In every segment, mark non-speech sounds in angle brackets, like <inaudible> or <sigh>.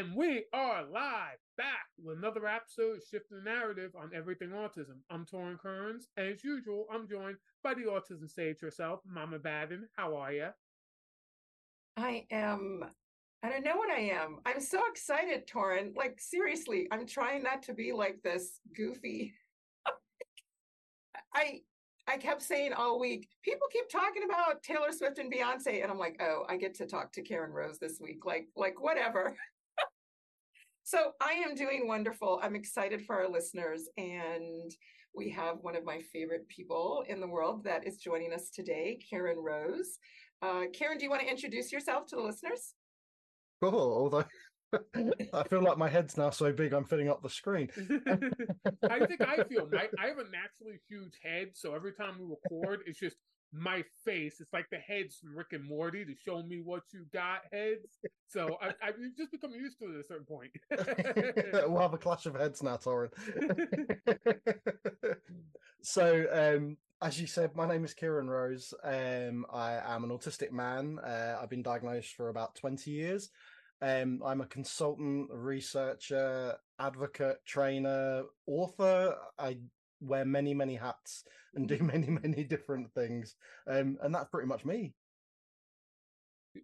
And we are live back with another episode of Shifting the Narrative on Everything Autism. I'm Torrin Kearns, and as usual, I'm joined by the autism sage herself, Mama Baden. How are you? I am. I don't know what I am. I'm so excited, Torrin. Like, seriously, I'm trying not to be like this goofy. <laughs> I I kept saying all week, people keep talking about Taylor Swift and Beyonce, and I'm like, oh, I get to talk to Kieran Rose this week. Like, like whatever. <laughs> so I am doing wonderful. I'm excited for our listeners, and we have one of my favorite people in the world that is joining us today, Kieran Rose. Uh, Kieran, do you want to introduce yourself to the listeners? Cool. Although <laughs> I feel like my head's now so big, I'm filling up the screen. <laughs> I think I feel my, I have a naturally huge head, so every time we record, it's just my face. It's like the heads from Rick and Morty to show me what you got heads. So I, I've just become used to it at a certain point. <laughs> we'll have a clash of heads now, Torrin. <laughs> so, um, as you said, my name is Kieran Rose. Um, I am an autistic man. Uh, I've been diagnosed for about 20 years. Um, I'm a consultant, researcher, advocate, trainer, author. I wear many, many hats and do many, <laughs> many different things. Um, and that's pretty much me.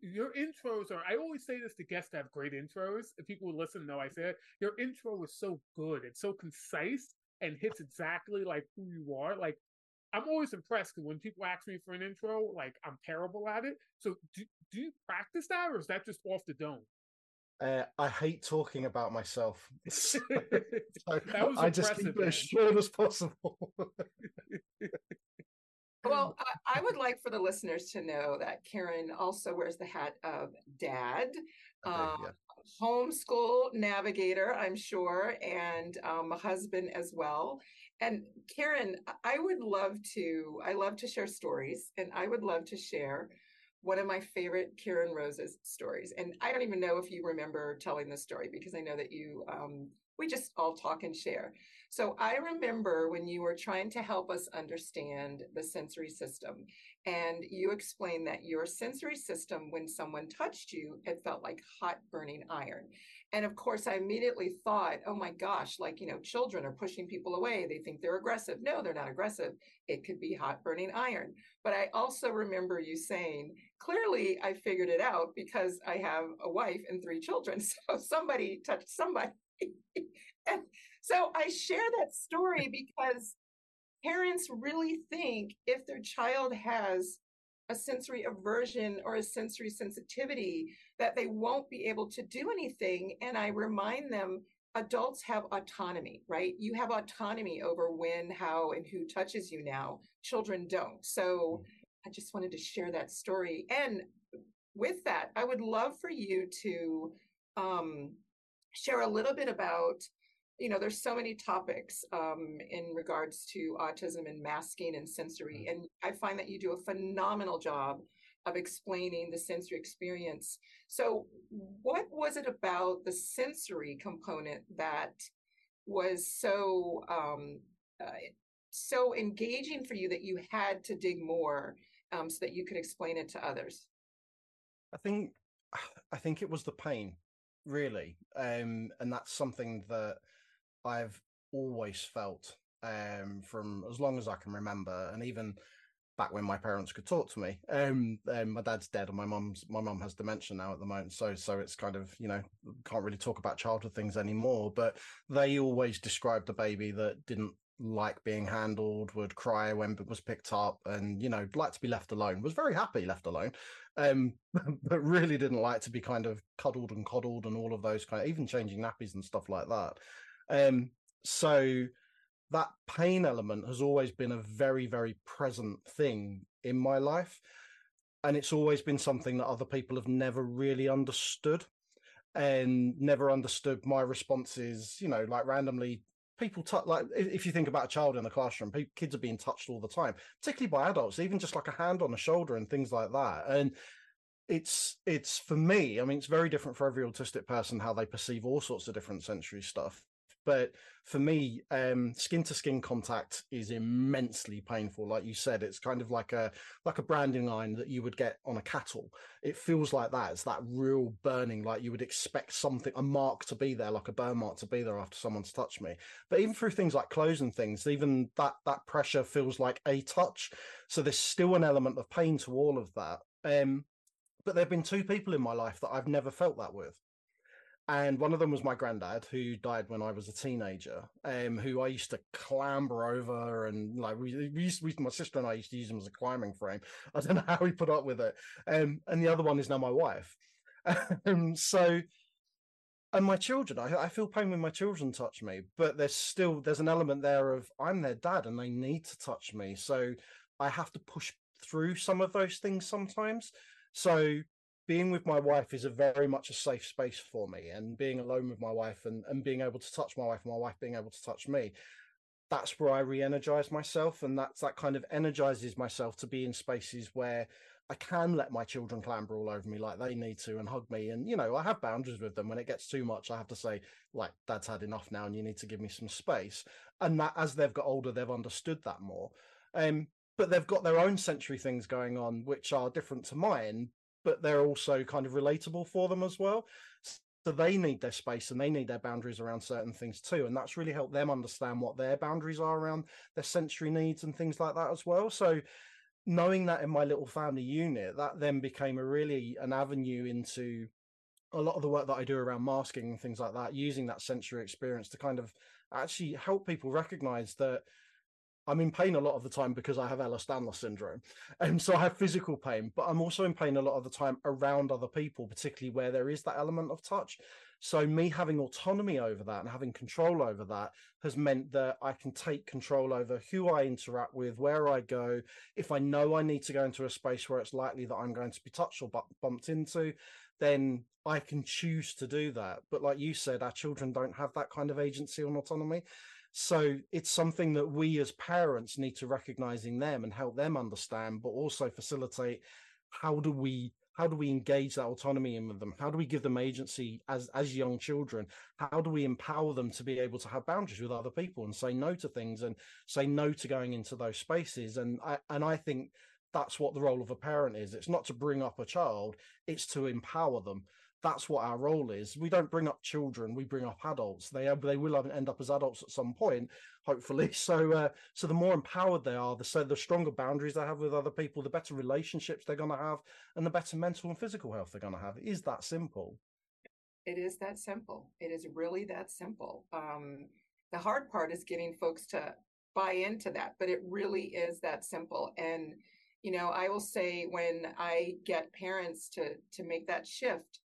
Your intros are, I always say this to guests that have great intros. If people listen know I say it. Your intro is so good. It's so concise and hits exactly like who you are. Like, I'm always impressed because when people ask me for an intro, like I'm terrible at it. So do, do you practice that or is that just off the dome? Uh, I hate talking about myself. <laughs> so, I just keep it as short as possible. <laughs> well, I, I, would like for the listeners to know that Kieran also wears the hat of dad, okay, um, yeah. homeschool navigator, I'm sure, and um, a husband as well. And Kieran, I would love to, I love to share stories, and I would love to share one of my favorite Kieran Rose's stories. And I don't even know if you remember telling this story because I know that you, um, we just all talk and share. So I remember when you were trying to help us understand the sensory system, and you explained that your sensory system, when someone touched you, it felt like hot burning iron. And of course, I immediately thought, oh my gosh, like, you know, children are pushing people away. They think they're aggressive. No, they're not aggressive. It could be hot burning iron. But I also remember you saying, clearly, I figured it out because I have a wife and three children. <laughs> So somebody touched somebody. and so I share that story because parents really think if their child has a sensory aversion or a sensory sensitivity that they won't be able to do anything. And I remind them adults have autonomy, right? You have autonomy over when, how, and who touches you now. Children don't. So mm. I just wanted to share that story. And with that, I would love for you to um, share a little bit about you know there's so many topics um, in regards to autism and masking and sensory mm-hmm. and i find that you do a phenomenal job of explaining the sensory experience so what was it about the sensory component that was so um, uh, so engaging for you that you had to dig more um, so that you could explain it to others i think <sighs> i think it was the pain really um, and that's something that I've always felt um, from as long as I can remember, and even back when my parents could talk to me. Um, um, my dad's dead, and my mum's my mum has dementia now at the moment, so so it's kind of you know can't really talk about childhood things anymore. But they always described a baby that didn't like being handled, would cry when it was picked up, and you know like to be left alone. Was very happy left alone, um, <laughs> but really didn't like to be kind of cuddled and coddled and all of those kind of even changing nappies and stuff like that. Um, so that pain element has always been a very, very present thing in my life. And it's always been something that other people have never really understood and never understood my responses, you know, like randomly people touch like if you think about a child in the classroom kids are being touched all the time particularly by adults even just like a hand on the shoulder and things like that. And it's it's for me i mean it's very different for every autistic person how they perceive all sorts of different sensory stuff but for me, um, skin to skin contact is immensely painful. Like you said, it's kind of like a like a branding line that you would get on a cattle. It feels like that. It's that real burning, like you would expect something, a mark to be there, like a burn mark to be there after someone's touched me. But even through things like clothes and things, even that that pressure feels like a touch. So there's still an element of pain to all of that. Um, but there have been two people in my life that I've never felt that with and one of them was my granddad who died when I was a teenager, um, who I used to clamber over and like we, we used, we, my sister and I used to use him as a climbing frame. <laughs> I don't know how he put up with it. Um, and the other one is now my wife. <laughs> um, so, and my children, I, I feel pain when my children touch me, but there's still, there's an element there of I'm their dad and they need to touch me. So I have to push through some of those things sometimes. So being with my wife is a very much a safe space for me and being alone with my wife and, and being able to touch my wife and my wife being able to touch me that's where i re-energize myself and that's that kind of energizes myself to be in spaces where i can let my children clamber all over me like they need to and hug me and you know i have boundaries with them. When it gets too much i have to say like dad's had enough now and you need to give me some space. And that as they've got older they've understood that more. Um, but they've got their own sensory things going on which are different to mine but they're also kind of relatable for them as well. So they need their space and they need their boundaries around certain things too. And that's really helped them understand what their boundaries are around their sensory needs and things like that as well. So knowing that in my little family unit, that then became a really an avenue into a lot of the work that I do around masking and things like that, using that sensory experience to kind of actually help people recognize that I'm in pain a lot of the time because I have Ehlers-Danlos syndrome. And so I have physical pain, but I'm also in pain a lot of the time around other people, particularly where there is that element of touch. So me having autonomy over that and having control over that has meant that I can take control over who I interact with, where I go. If I know I need to go into a space where it's likely that I'm going to be touched or bumped into, then I can choose to do that. But like you said, our children don't have that kind of agency and autonomy. So it's something that we as parents need to recognize in them and help them understand, but also facilitate how do we how do we engage that autonomy in them? How do we give them agency as as young children? How do we empower them to be able to have boundaries with other people and say no to things and say no to going into those spaces? And I and I think that's what the role of a parent is. It's not to bring up a child, it's to empower them that's what our role is. We don't bring up children; we bring up adults. They they will end up as adults at some point, hopefully. <laughs> So uh, so the more empowered they are, the so the stronger boundaries they have with other people, the better relationships they're going to have, and the better mental and physical health they're going to have. It is that simple. It is that simple. It is really that simple. Um, the hard part is getting folks to buy into that, but it really is that simple. And you know, I will say when I get parents to to make that shift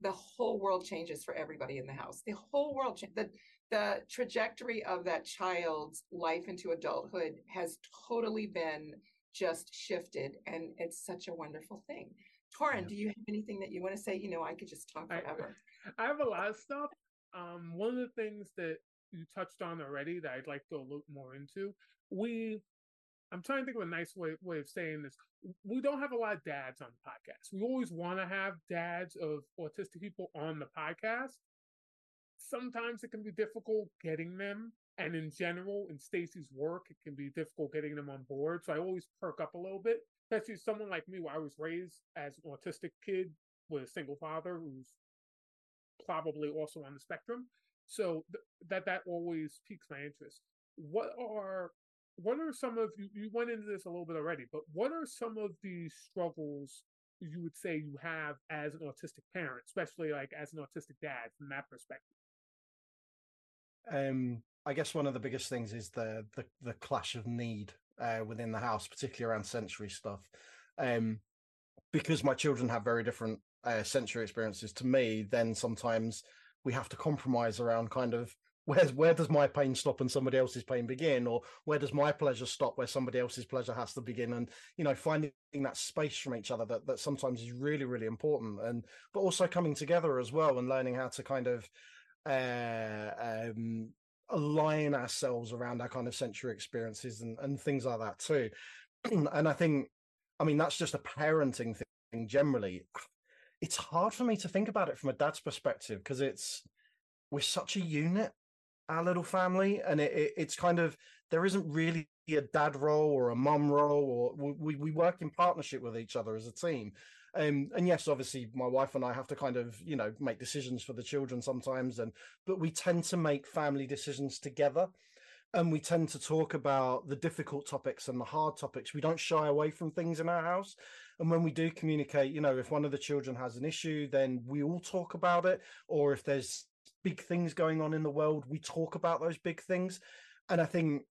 the whole world changes for everybody in the house. The whole world, the the trajectory of that child's life into adulthood has totally been just shifted, and it's such a wonderful thing. Torrin, yeah. do you have anything that you want to say? You know, I could just talk forever. I, I have a lot of stuff. Um, one of the things that you touched on already that I'd like to look more into, we I'm trying to think of a nice way, way of saying this. We don't have a lot of dads on the podcast. We always want to have dads of autistic people on the podcast. Sometimes it can be difficult getting them. And in general, in Stacy's work, it can be difficult getting them on board. So I always perk up a little bit, especially someone like me, where I was raised as an autistic kid with a single father who's probably also on the spectrum. So th- that that always piques my interest. What are what are some of you, you went into this a little bit already, but what are some of the struggles you would say you have as an autistic parent, especially like as an autistic dad from that perspective? Um, I guess one of the biggest things is the the, the clash of need uh, within the house, particularly around sensory stuff. Um, because my children have very different uh, sensory experiences to me, then sometimes we have to compromise around kind of where's where does my pain stop and somebody else's pain begin? Or where does my pleasure stop where somebody else's pleasure has to begin? And you know finding that space from each other that, that sometimes is really really important. And but also coming together as well and learning how to kind of uh, um, align ourselves around our kind of sensory experiences and, and things like that too. <clears throat> And i think i mean that's just a parenting thing generally. It's hard for me to think about it from a dad's perspective because it's we're such a unit our little family, and it, it, it's kind of there isn't really a dad role or a mom role, or we we work in partnership with each other as a team. Um, and yes, obviously, my wife and I have to kind of, you know, make decisions for the children sometimes, and but we tend to make family decisions together and we tend to talk about the difficult topics and the hard topics. We don't shy away from things in our house. And when we do communicate, you know, if one of the children has an issue, then we all talk about it. Or if there's big things going on in the world, we talk about those big things. And I think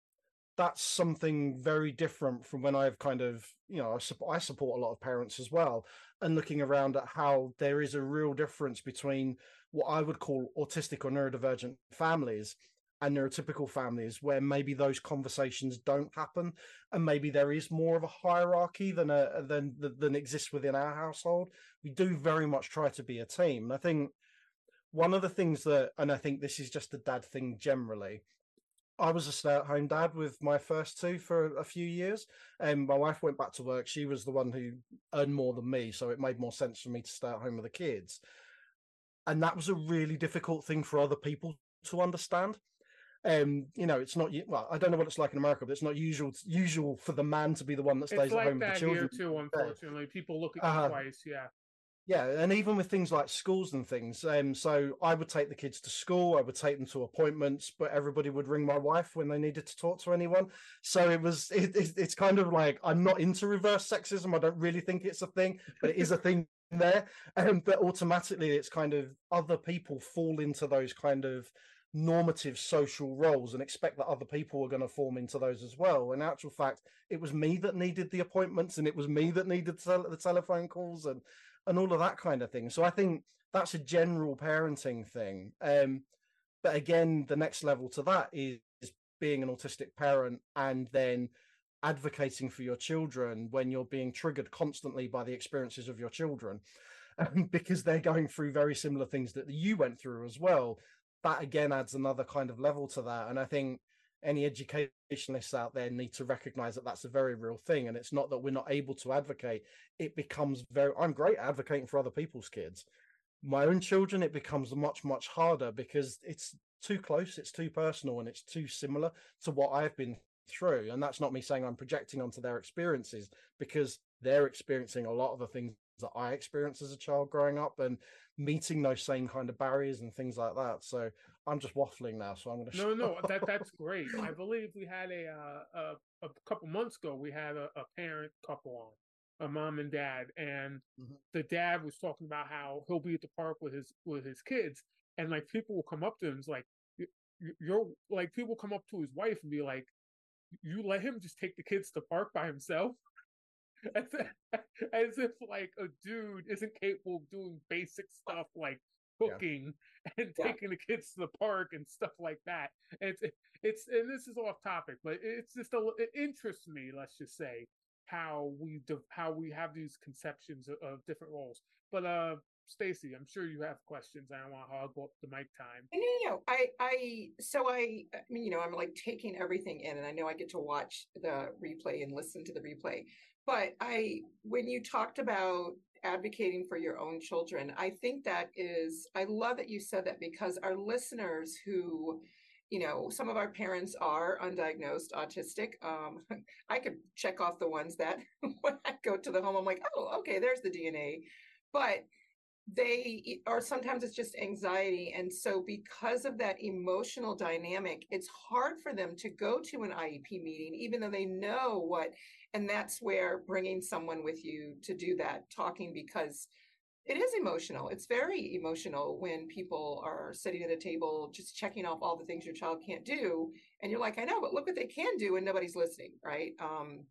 that's something very different from when I've kind of, you know, I support a lot of parents as well, and looking around at how there is a real difference between what I would call autistic or neurodivergent families and neurotypical families where maybe those conversations don't happen and maybe there is more of a hierarchy than a than than exists within our household we do very much try to be a team and i think one of the things that and i think this is just a dad thing generally I was a stay-at-home dad with my first two for a few years, and my wife went back to work. She was the one who earned more than me, so it made more sense for me to stay at home with the kids. And that was a really difficult thing for other people to understand um, you know, it's not well. I don't know what it's like in America, but it's not usual usual for the man to be the one that stays it's like at home with the children. Here too, unfortunately, people look at you uh, twice. Yeah. Yeah, and even with things like schools and things. Um, so I would take the kids to school, I would take them to appointments, but everybody would ring my wife when they needed to talk to anyone. So it was, <laughs> it, it, it's kind of like I'm not into reverse sexism. I don't really think it's a thing, but it is a thing there. Um, but automatically, it's kind of other people fall into those kind of normative social roles and expect that other people were going to form into those as well. In actual fact, it was me that needed the appointments and it was me that needed the telephone calls and and all of that kind of thing. So I think that's a general parenting thing. Um, but again, the next level to that is being an autistic parent and then advocating for your children when you're being triggered constantly by the experiences of your children <laughs> um, because they're going through very similar things that you went through as well that again adds another kind of level to that. And I think any educationalists out there need to recognize that that's a very real thing. And it's not that we're not able to advocate. It becomes very, I'm great advocating for other people's kids. My own children, it becomes much, much harder because it's too close, it's too personal, and it's too similar to what I've been through. And that's not me saying I'm projecting onto their experiences because they're experiencing a lot of the things that I experienced as a child growing up and meeting those same kind of barriers and things like that. So I'm just waffling now. So I'm going to. No, no, that <laughs> that's great. I believe we had a uh, a, a couple months ago. We had a, a, parent couple on, a mom and dad, and mm-hmm. the dad was talking about how he'll be at the park with his with his kids, and like people will come up to him, it's like you're like people come up to his wife and be like, "You let him just take the kids to park by himself." <laughs> as if, as if like a dude isn't capable of doing basic stuff like cooking yeah. <laughs> and yeah. taking the kids to the park and stuff like that. It's it's and this is off topic, but it's just a it interests me. Let's just say how we how we have these conceptions of, of different roles. But uh, Stacy, I'm sure you have questions. I don't want to hog up the mic time. No, no, know, I, I, so I, I mean, you know, I'm like taking everything in, and I know I get to watch the replay and listen to the replay. But I, when you talked about advocating for your own children, I think that is, I love that you said that because our listeners who, you know, some of our parents are undiagnosed autistic. Um, <laughs> I could check off the ones that <laughs> when I go to the home, I'm like, oh, okay, there's the DNA. But they or sometimes it's just anxiety and so because of that emotional dynamic it's hard for them to go to an iep meeting even though they know what and that's where bringing someone with you to do that talking because it is emotional it's very emotional when people are sitting at a table just checking off all the things your child can't do and you're like i know but look what they can do and nobody's listening right um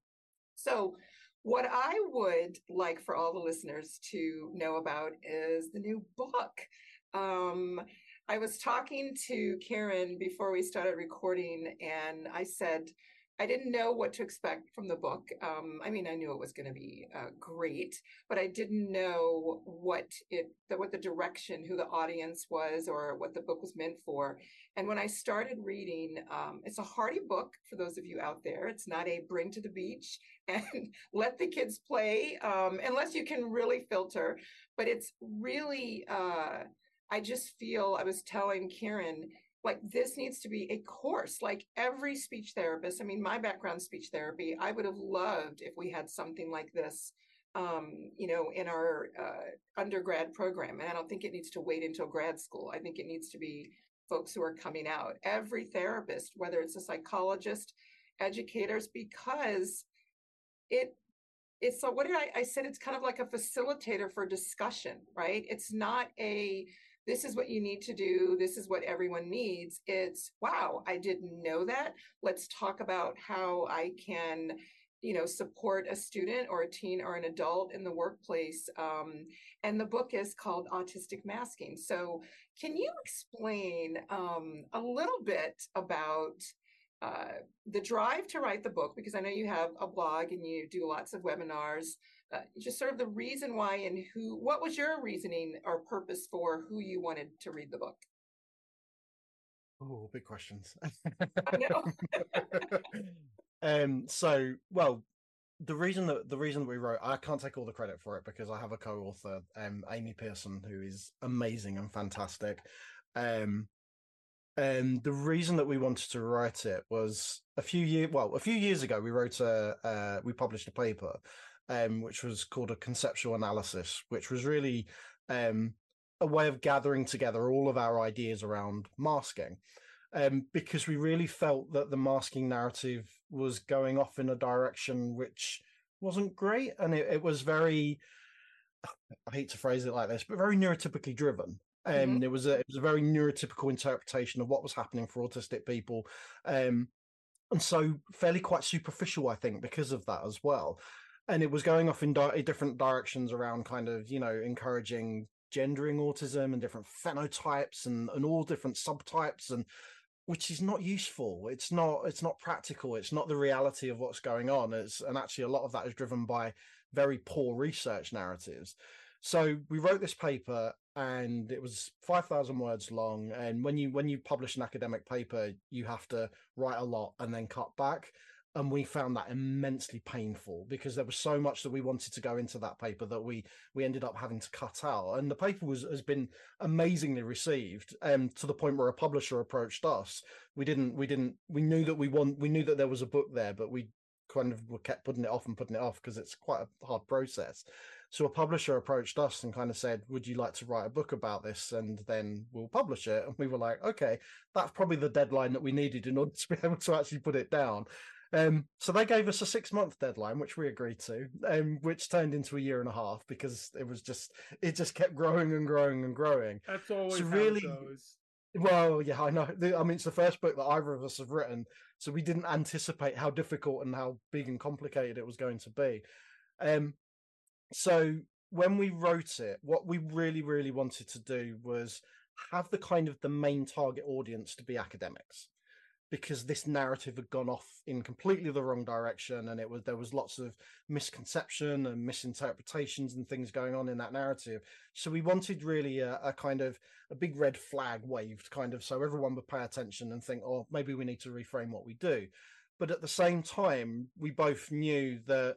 so what I would like for all the listeners to know about is the new book. Um, I was talking to Kieran before we started recording, and I said, I didn't know what to expect from the book. Um, I mean, I knew it was going to be uh, great, but I didn't know what it, the, what the direction, who the audience was, or what the book was meant for. And when I started reading, um, it's a hearty book for those of you out there. It's not a bring to the beach <laughs> and let the kids play, um, unless you can really filter. But it's really, uh, I just feel, I was telling Kieran, like this needs to be a course like every speech therapist i mean my background speech therapy i would have loved if we had something like this um, you know in our uh, undergrad program and i don't think it needs to wait until grad school i think it needs to be folks who are coming out. Every therapist whether it's a psychologist educators because it it's so what did I, I said it's kind of like a facilitator for discussion right? It's not a this is what you need to do this is what everyone needs it's wow i didn't know that. Let's talk about how i can you know support a student or a teen or an adult in the workplace um, and the book is called autistic masking. So can you explain um, a little bit about uh, the drive to write the book? Because i know you have a blog and you do lots of webinars uh, just sort of the reason why and who what was your reasoning or purpose for who you wanted to read the book? Oh big questions. <laughs> Um so well the reason that the reason that we wrote i can't take all the credit for it because i have a co-author um amy pearson who is amazing and fantastic. Um and the reason that we wanted to write it was a few years well a few years ago we wrote a uh, we published a paper um, which was called a conceptual analysis, which was really um, a way of gathering together all of our ideas around masking. Um, because we really felt that the masking narrative was going off in a direction which wasn't great. And it, it was very, I hate to phrase it like this, but very neurotypically driven. Um, mm-hmm. It was a it was a very neurotypical interpretation of what was happening for autistic people, um, and so fairly quite superficial, I think, because of that as well and it was going off in di- different directions around kind of you know encouraging gendering autism and different phenotypes and and all different subtypes and which is not useful. It's not it's not practical. It's not the reality of what's going on. It's and actually a lot of that is driven by very poor research narratives. So we wrote this paper and it was 5000 words long. And when you when you publish an academic paper you have to write a lot and then cut back and we found that immensely painful because there was so much that we wanted to go into that paper that we we ended up having to cut out. And the paper was has been amazingly received um to the point where a publisher approached us. We didn't we didn't we knew that we want we knew that there was a book there but we kind of kept putting it off and putting it off because it's quite a hard process. So a publisher approached us and kind of said would you like to write a book about this? And then we'll publish it. And we were like okay. That's probably the deadline that we needed in order to be <laughs> able to actually put it down um, so they gave us a six month deadline, which we agreed to, um, which turned into a year and a half because it was just it just kept growing and growing and growing. That's always so really. Well, yeah, I know. I mean, it's the first book that either of us have written, so we didn't anticipate how difficult and how big and complicated it was going to be. Um, so when we wrote it, what we really, really wanted to do was have the kind of the main target audience to be academics because this narrative had gone off in completely the wrong direction and it was there was lots of misconception and misinterpretations and things going on in that narrative. So we wanted really a, a, kind of a big red flag waved kind of so everyone would pay attention and think oh maybe we need to reframe what we do. But at the same time we both knew that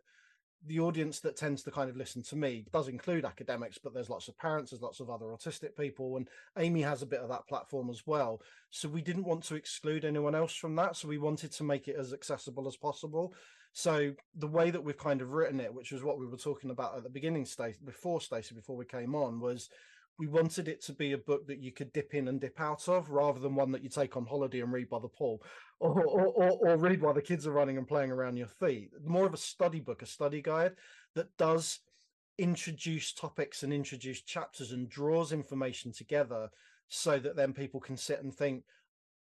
the audience that tends to kind of listen to me does include academics, but there's lots of parents, there's lots of other autistic people, and Amy has a bit of that platform as well. So we didn't want to exclude anyone else from that. So we wanted to make it as accessible as possible. So the way that we've kind of written it, which was what we were talking about at the beginning, Stacy, before Stacy, before we came on, was we wanted it to be a book that you could dip in and dip out of rather than one that you take on holiday and read by the pool <laughs> or, or, or, or, read while the kids are running and playing around your feet. More of a study book, a study guide that does introduce topics and introduce chapters and draws information together so that then people can sit and think,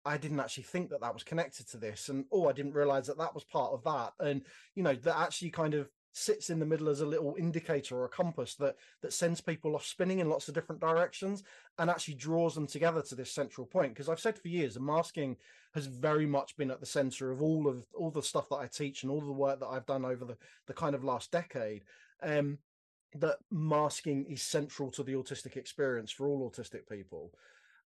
I didn't actually think that that was connected to this. And oh, I didn't realize that that was part of that. And, you know, that actually kind of sits in the middle as a little indicator or a compass that that sends people off spinning in lots of different directions and actually draws them together to this central point. Because i've said for years masking has very much been at the center of all of all the stuff that i teach and all the work that i've done over the the kind of last decade um that masking is central to the autistic experience for all autistic people.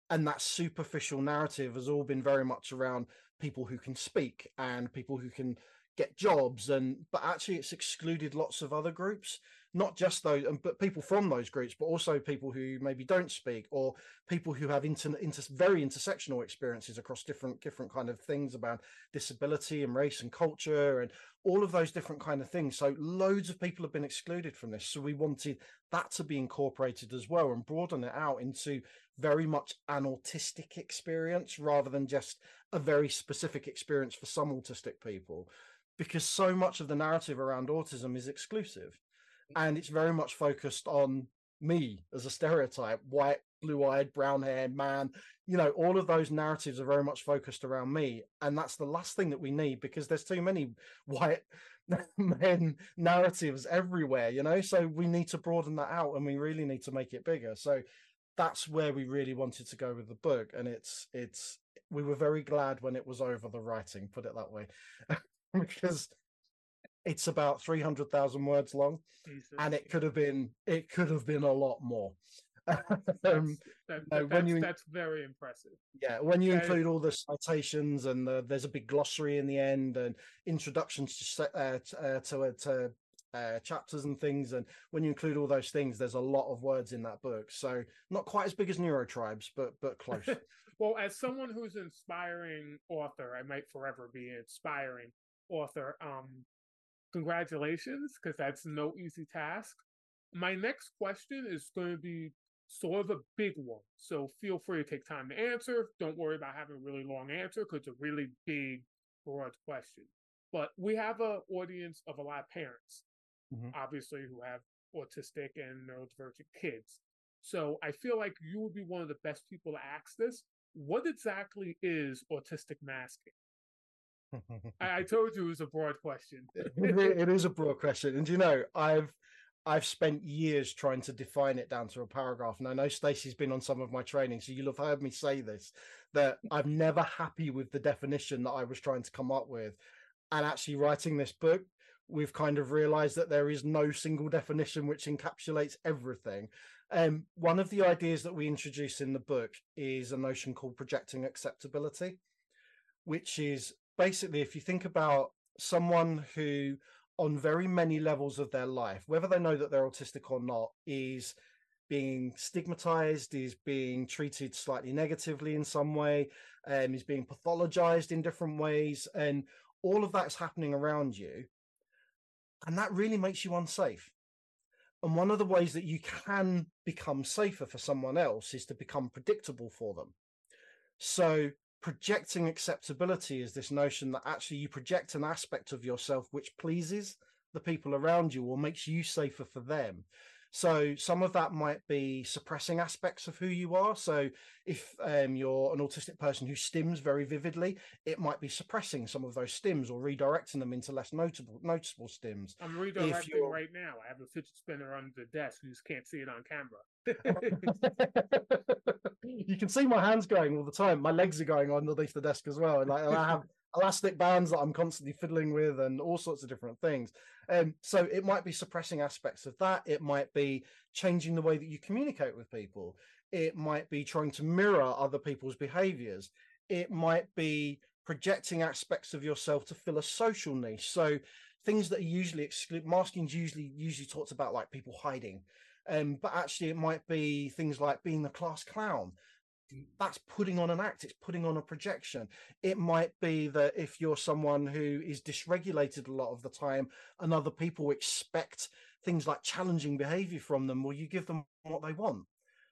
And that superficial narrative has all been very much around people who can speak and people who can get jobs and but actually it's excluded lots of other groups not just those, and but people from those groups, but also people who maybe don't speak or people who have inter, inter very intersectional experiences across different different kind of things about disability and race and culture and all of those different kind of things. So loads of people have been excluded from this. So we wanted that to be incorporated as well and broaden it out into very much an autistic experience rather than just a very specific experience for some autistic people because so much of the narrative around autism is exclusive and it's very much focused on me as a stereotype white blue-eyed brown haired man you know all of those narratives are very much focused around me and that's the last thing that we need because there's too many <laughs> white men narratives everywhere you know? So we need to broaden that out and we really need to make it bigger. So that's where we really wanted to go with the book and it's it's we were very glad when it was over the writing put it that way <laughs> because it's about 300,000 words long Jesus. and it could have been it could have been a lot more. <laughs> Um, that, that, when you that's very impressive. Yeah when you include all the citations and the, there's a big glossary in the end and introductions to uh, uh, to, uh, to uh, chapters and things and when you include all those things there's a lot of words in that book. So not quite as big as neurotribes but but close. <laughs> Well as someone who's an inspiring author i might forever be inspiring author um congratulations, because that's no easy task. My next question is going to be sort of a big one. So feel free to take time to answer. Don't worry about having a really long answer because it's a really big, broad question. But we have an audience of a lot of parents, mm-hmm. obviously, who have autistic and neurodivergent kids. So I feel like you would be one of the best people to ask this. What exactly is autistic masking? I, I, told you it was a broad question. <laughs> it is a broad question, and you know, I've I've spent years trying to define it down to a paragraph, and I know Stacy's been on some of my training, so you'll have heard me say this that I'm never happy with the definition that I was trying to come up with, and actually writing this book. We've kind of realized that there is no single definition which encapsulates everything. Um, one of the ideas that we introduce in the book is a notion called projecting acceptability, which is basically, if you think about someone who, on very many levels of their life, whether they know that they're autistic or not, is being stigmatized, is being treated slightly negatively in some way, um, is being pathologized in different ways, and all of that's happening around you. And that really makes you unsafe. And one of the ways that you can become safer for someone else is to become predictable for them. So projecting acceptability is this notion that actually you project an aspect of yourself which pleases the people around you or makes you safer for them. So some of that might be suppressing aspects of who you are. So if um, you're an autistic person who stims very vividly, it might be suppressing some of those stims or redirecting them into less notable noticeable stims. I'm redirecting right now. I have a fidget spinner under the desk. You just can't see it on camera. <laughs> you can see my hands going all the time. My legs are going underneath the desk as well. And like I have elastic bands that I'm constantly fiddling with and all sorts of different things. Um, so it might be suppressing aspects of that. It might be changing the way that you communicate with people. It might be trying to mirror other people's behaviors. It might be projecting aspects of yourself to fill a social niche. So things that are usually exclude masking's usually usually talked about like people hiding. Um, but actually it might be things like being the class clown that's putting on an act it's putting on a projection. It might be that if you're someone who is dysregulated a lot of the time and other people expect things like challenging behavior from them well you give them what they want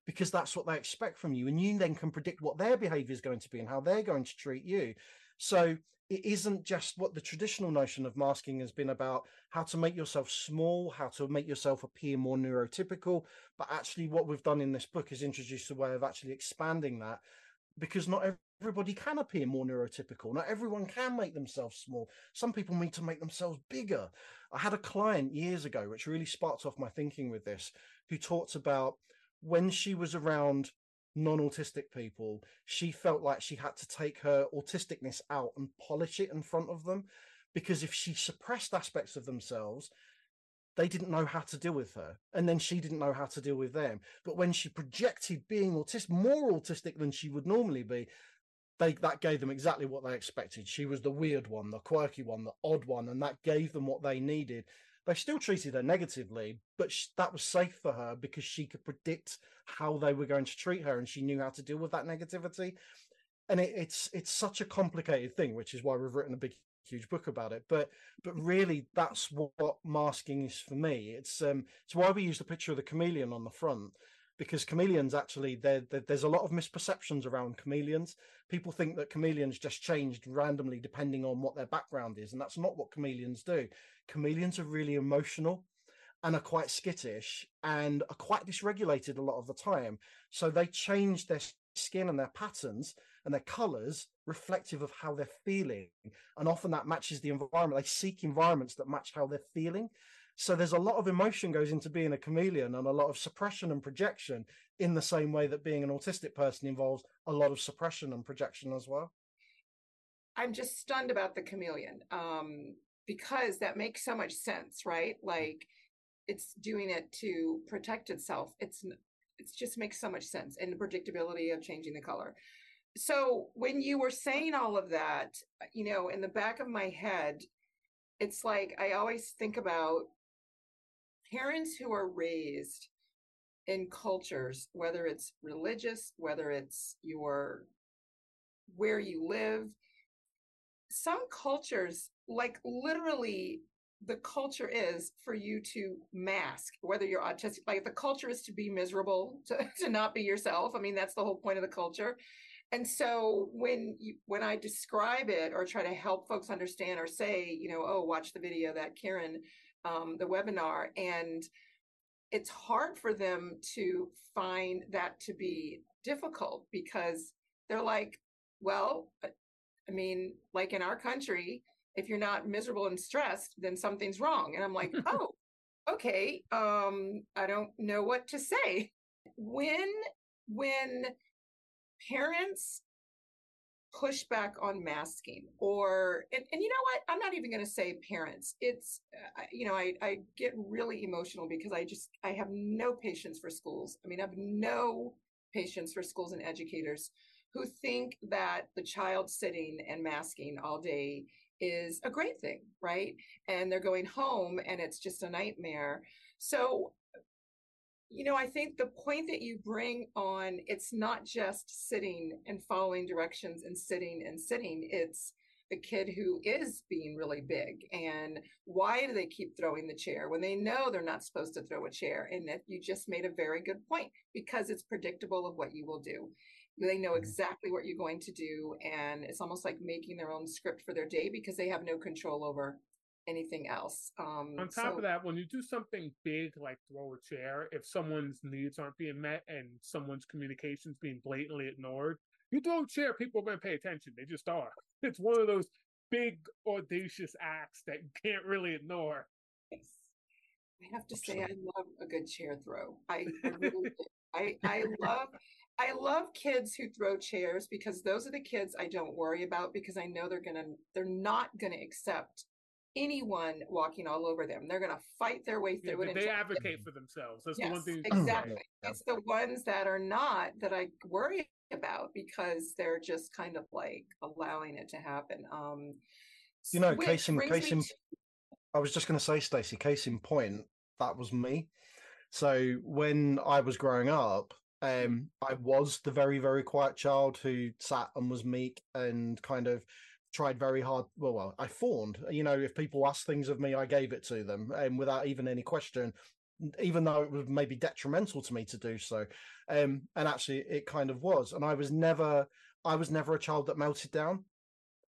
because that's what they expect from you and you then can predict what their behavior is going to be and how they're going to treat you. So it isn't just what the traditional notion of masking has been about how to make yourself small, how to make yourself appear more neurotypical. But actually, what we've done in this book is introduced a way of actually expanding that because not everybody can appear more neurotypical. Not everyone can make themselves small. Some people need to make themselves bigger. I had a client years ago, which really sparked off my thinking with this, who talked about when she was around non-autistic people she felt like she had to take her autisticness out and polish it in front of them because if she suppressed aspects of themselves they didn't know how to deal with her and then she didn't know how to deal with them. But when she projected being autistic more autistic than she would normally be they that gave them exactly what they expected. She was the weird one the quirky one the odd one and that gave them what they needed they still treated her negatively, but sh- that was safe for her because she could predict how they were going to treat her, and she knew how to deal with that negativity. And it, it's it's such a complicated thing, which is why we've written a big huge book about it. But but really, that's what, masking is for me. It's um it's why we use the picture of the chameleon on the front because chameleons actually there's a lot of misperceptions around chameleons people think that chameleons just changed randomly depending on what their background is and that's not what chameleons do chameleons are really emotional and are quite skittish and are quite dysregulated a lot of the time. So they change their skin and their patterns and their colors reflective of how they're feeling. And often that matches the environment. They seek environments that match how they're feeling. So there's a lot of emotion goes into being a chameleon and a lot of suppression and projection in the same way that being an autistic person involves a lot of suppression and projection as well. I'm just stunned about the chameleon. Um, because that makes so much sense, right? Mm. Like it's doing it to protect itself. It's it just makes so much sense and the predictability of changing the color. So when you were saying all of that, uh, you know, in the back of my head, it's like I always think about parents who are raised in cultures, whether it's religious, whether it's your where you live, some cultures, like literally the culture is for you to mask whether you're autistic like the culture is to be miserable <laughs> to, to not be yourself i mean that's the whole point of the culture. And so when you when i describe it or try to help folks understand or say you know oh watch the video that kieran um, the webinar and it's hard for them to find that to be difficult because they're like well i mean like in our country if you're not miserable and stressed then something's wrong. And i'm like <laughs> oh okay um i don't know what to say. When when parents push back on masking or and, and you know what? I'm not even going to say parents. It's uh, you know I, I get really emotional because i just i have no patience for schools. I mean i have no patience for schools and educators who think that the child sitting and masking all day is a great thing right? And they're going home and it's just a nightmare. So you know, I think the point that you bring on, it's not just sitting and following directions and sitting and sitting. It's the kid who is being really big and why do they keep throwing the chair when they know they're not supposed to throw a chair? And that you just made a very good point because it's predictable of what you will do they know mm-hmm. exactly what you're going to do and it's almost like making their own script for their day because they have no control over anything else. Um, On top so, of that, when you do something big like throw a chair, if someone's needs aren't being met and someone's communications being blatantly ignored, you throw a chair, people are going to pay attention. They just are. <laughs> It's one of those big audacious acts that you can't really ignore. Yes. I have to say, I love a good chair throw. I, I really <laughs> I, I love I love kids who throw chairs because those are the kids I don't worry about because I know they're gonna they're not gonna accept anyone walking all over them. They're going to fight their way through yeah, it. They advocate for themselves. That's yes, the one thing. Exactly. It's the ones that are not that I worry about because they're just kind of like allowing it to happen. Um, you know, case in case in. To... I was just going to say, Stacy, case in point, that was me. So when I was growing up, um, I was the very, very quiet child who sat and was meek and kind of tried very hard. Well, well, I fawned. You know, if people asked things of me, I gave it to them, and um, without even any question, even though it was maybe detrimental to me to do so. Um, and actually, it kind of was. And I was never, I was never a child that melted down.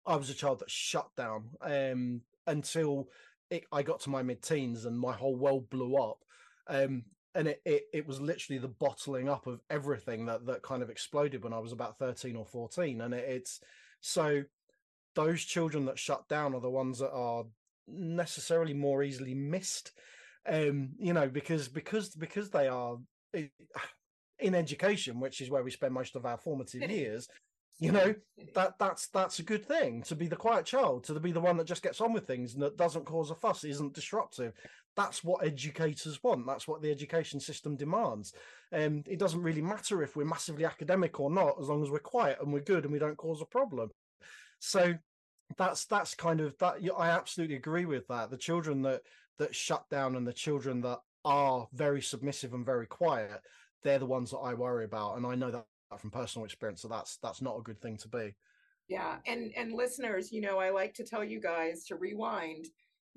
I was a child that shut down um, until it, I got to my mid-teens and my whole world blew up. Um, and it, it, it was literally the bottling up of everything that that kind of exploded when I was about thirteen or fourteen. And it, it's so those children that shut down are the ones that are necessarily more easily missed um you know because because because they are eh, <sighs> in education which is where we spend most of our formative years you know that that's that's a good thing. To be the quiet child to be the one that just gets on with things and that doesn't cause a fuss isn't disruptive that's what educators want that's what the education system demands and um, it doesn't really matter if we're massively academic or not as long as we're quiet and we're good and we don't cause a problem so that's that's kind of that. I absolutely agree with that. The children that that shut down and the children that are very submissive and very quiet, they're the ones that I worry about. And I know that from personal experience, so that's that's not a good thing to be. Yeah, and and listeners, you know, I like to tell you guys to rewind,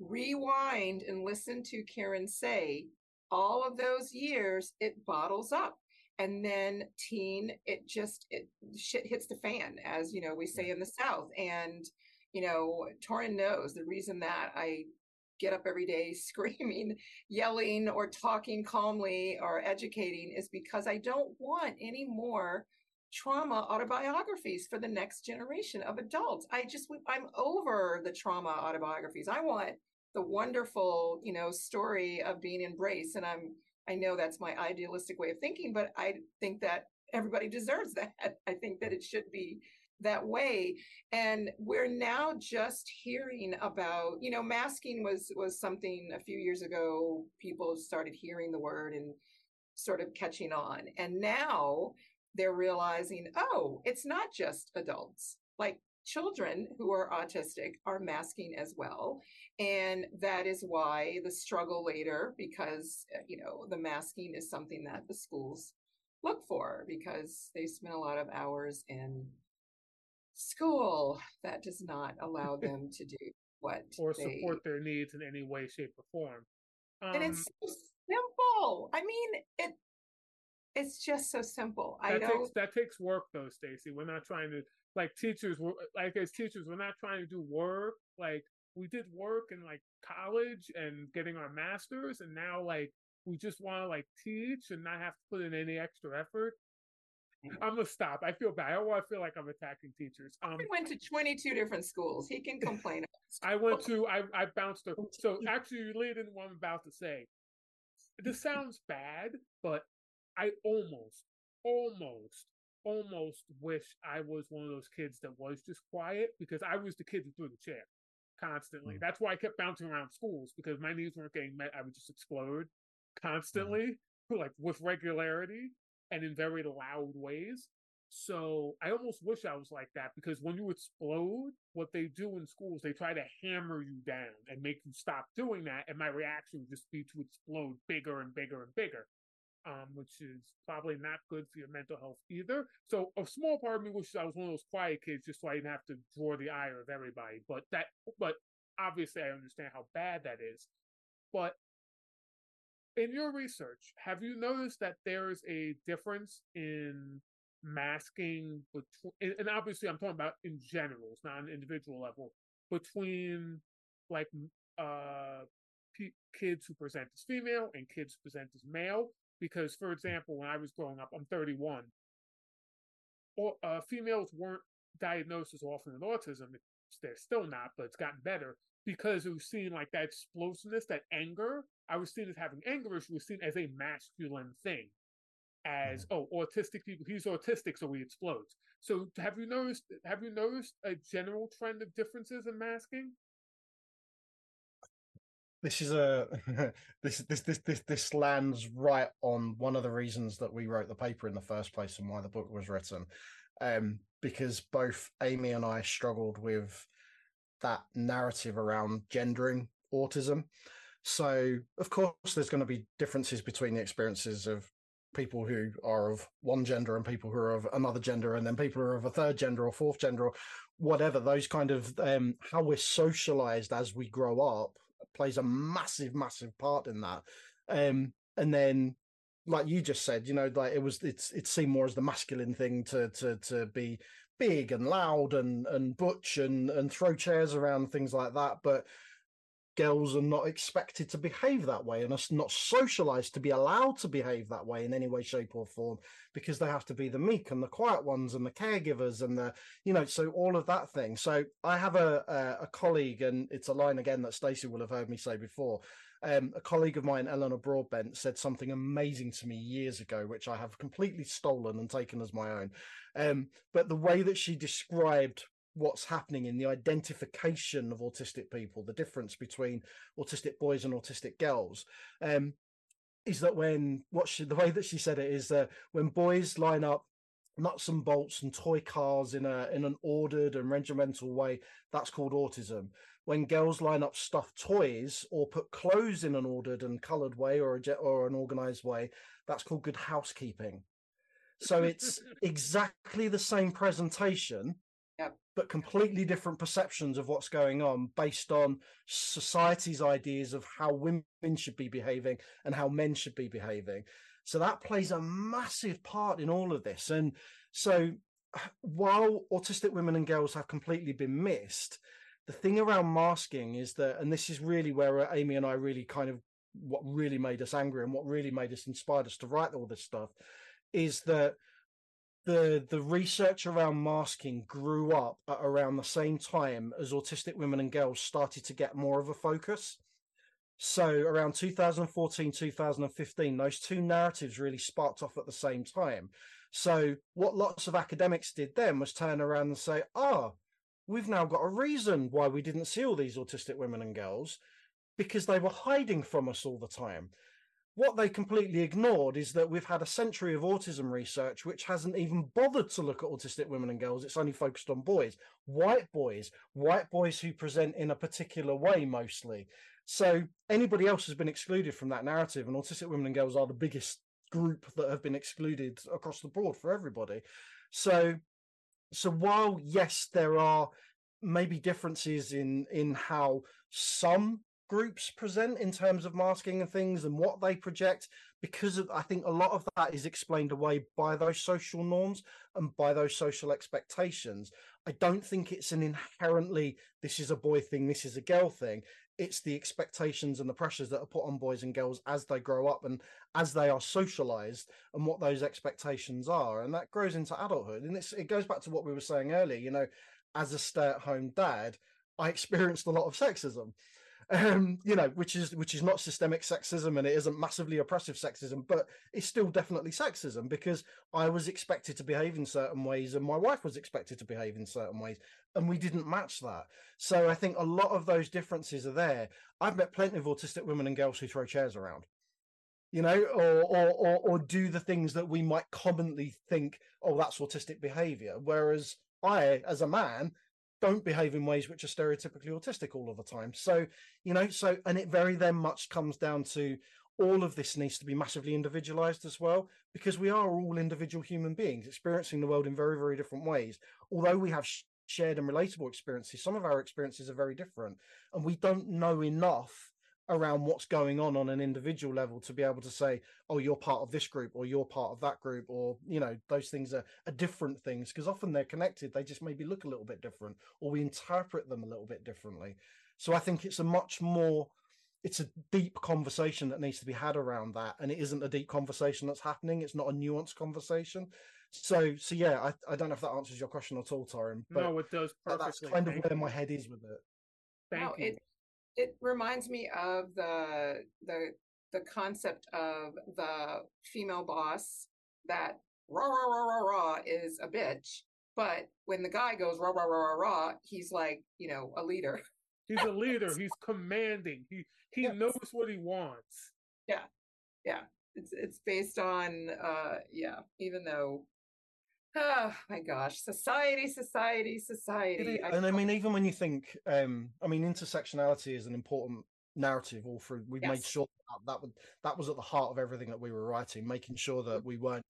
rewind and listen to Kieran say all of those years it bottles up and then teen it just it shit hits the fan as you know we say in the south and you know Torrin knows the reason that I get up every day <laughs> screaming yelling or talking calmly or educating is because I don't want any more trauma autobiographies for the next generation of adults. I just I'm over the trauma autobiographies. I want the wonderful, you know, story of being embraced and I'm I know that's my idealistic way of thinking, but I think that everybody <laughs> deserves that. I think that it should be that way. And we're now just hearing about you know masking was was something a few years ago people started hearing the word and sort of catching on. And now they're realizing oh it's not just adults. Like children who are autistic are masking as well. And that is why the struggle later because uh, you know the masking is something that the schools look for because they spend a lot of hours in school that does not allow <laughs> them to do what or they... support their needs in any way shape or form. Um, and it's um so simple. I mean it it's just so simple. I that takes that takes work though stacy. We're not trying to like teachers were like as teachers we're not trying to do work like we did work in like college and getting our masters and now like we just want to like teach and not have to put in any extra effort. Mm. i'm gonna stop i feel bad i don't want to feel like i'm attacking teachers. Um he went to 22 different schools he can complain i went to i i bounced her <laughs> so actually you lead in what i'm about to say. This sounds bad but i almost almost almost wish I was one of those kids that was just quiet because I was the kid who threw the chair constantly. Mm. That's why I kept bouncing around schools because my needs weren't getting met. I would just explode mm. constantly, mm. <laughs> like with regularity and in very loud ways. So I almost wish I was like that because when you explode, what they do in schools, they try to hammer you down and make you stop doing that. And my reaction would just be to explode bigger and bigger and bigger um, which is probably not good for your mental health either. So a small part of me wishes I was one of those quiet kids, just so I didn't have to draw the ire of everybody. But that, but obviously, I understand how bad that is. But in your research, have you noticed that there's a difference in masking between, and obviously, I'm talking about in general, it's not an individual level, between like uh kids who present as female and kids who present as male because, for example, when I was growing up, I'm 31. Or, uh, females weren't diagnosed as often with autism. They're still not, but it's gotten better because it was seen like that explosiveness, that anger. I was seen as having anger issues was seen as a masculine thing. As mm. oh, autistic people, he's autistic, so he explodes. So have you noticed? Have you noticed a general trend of differences in masking? This is a <laughs> this this this this this lands right on one of the reasons that we wrote the paper in the first place and why the book was written um, because both amy and i struggled with that narrative around gendering autism. So of course there's going to be differences between the experiences of people who are of one gender and people who are of another gender and then people who are of a third gender or fourth gender or whatever those kind of um, how we're socialized as we grow up plays a massive, massive part in that. Um, and then, like you just said, you know, like it was, it's it seemed more as the masculine thing to to to be big and loud and and butch and and throw chairs around things like that. But girls are not expected to behave that way and are not socialized to be allowed to behave that way in any way shape or form because they have to be the meek and the quiet ones and the caregivers and the you know so all of that thing so i have a a, a colleague and it's a line again that stacy will have heard me say before um, a colleague of mine, Eleanor Broadbent, said something amazing to me years ago, which I have completely stolen and taken as my own. Um, but the way that she described what's happening in the identification of autistic people, the difference between autistic boys and autistic girls, um, is that when what she, the way that she said it is that when boys line up nuts and bolts and toy cars in a in an ordered and regimental way, that's called autism. When girls line up stuffed toys or put clothes in an ordered and coloured way or a or an organised way, that's called good housekeeping. So it's <laughs> exactly the same presentation, yep. but completely different perceptions of what's going on based on society's ideas of how women should be behaving and how men should be behaving. So that plays a massive part in all of this. And so <sighs> while autistic women and girls have completely been missed, the thing around masking is that, and this is really where uh, Amy and I really kind of what really made us angry and what really made us inspired us to write all this stuff is that the the research around masking grew up at around the same time as autistic women and girls started to get more of a focus so around 2014, 2015, those two narratives really sparked off at the same time. So what lots of academics did then was turn around and say, ah, oh, we've now got a reason why we didn't see all these autistic women and girls because they were hiding from us all the time. What they completely ignored is that we've had a century of autism research which hasn't even bothered to look at autistic women and girls. It's only focused on boys, white boys, white boys who present in a particular way mostly. So anybody else has been excluded from that narrative, and autistic women and girls are the biggest group that have been excluded across the board for everybody. So, so while yes, there are maybe differences in in how some groups present in terms of masking and things and what they project because of, i think a lot of that is explained away by those social norms and by those social expectations. I don't think it's an inherently this is a boy thing this is a girl thing. It's the expectations and the pressures that are put on boys and girls as they grow up and as they are socialized and what those expectations are. And that grows into adulthood. And it goes back to what we were saying earlier you know as a stay-at-home dad i <laughs> experienced a lot of sexism um, you know, which is which is not systemic sexism and it isn't massively oppressive sexism, but it's still definitely sexism because I was expected to behave in certain ways and my wife was expected to behave in certain ways, and we didn't match that. So I think a lot of those differences are there. I've met plenty of autistic women and girls who throw chairs around. You know, or, or or or do the things that we might commonly think, oh, that's autistic behavior. Whereas I, as a man, don't behave in ways which are stereotypically autistic all of the time. So, you know, so, and it very then much comes down to all of this needs to be massively individualized as well, because we are all individual human beings experiencing the world in very, very different ways. Although we have shared and relatable experiences, some of our experiences are very different, and we don't know enough around what's going on on an individual level to be able to say oh you're part of this group or you're part of that group or you know those things are, are different things because often they're connected they just maybe look a little bit different or we interpret them a little bit differently so i think it's a much more it's a deep conversation that needs to be had around that and it isn't a deep conversation that's happening it's not a nuanced conversation so so yeah i, I don't know if that answers your question at all Torrin, but no it does perfectly. that's kind of where my head is with it Thank no, you. It, it reminds me of the the the concept of the female boss that rah rah rah rah rah is a bitch, but when the guy goes rah rah rah rah rah, he's like you know a leader. He's a leader. <laughs> he's commanding. He he yes. knows what he wants. Yeah, yeah. It's it's based on uh yeah. Even though Oh my gosh, society, society, society. And I, I mean, even when you think, um, I mean, intersectionality is an important narrative all through. We yes. made sure that, that would that was at the heart of everything that we were writing, making sure that we weren't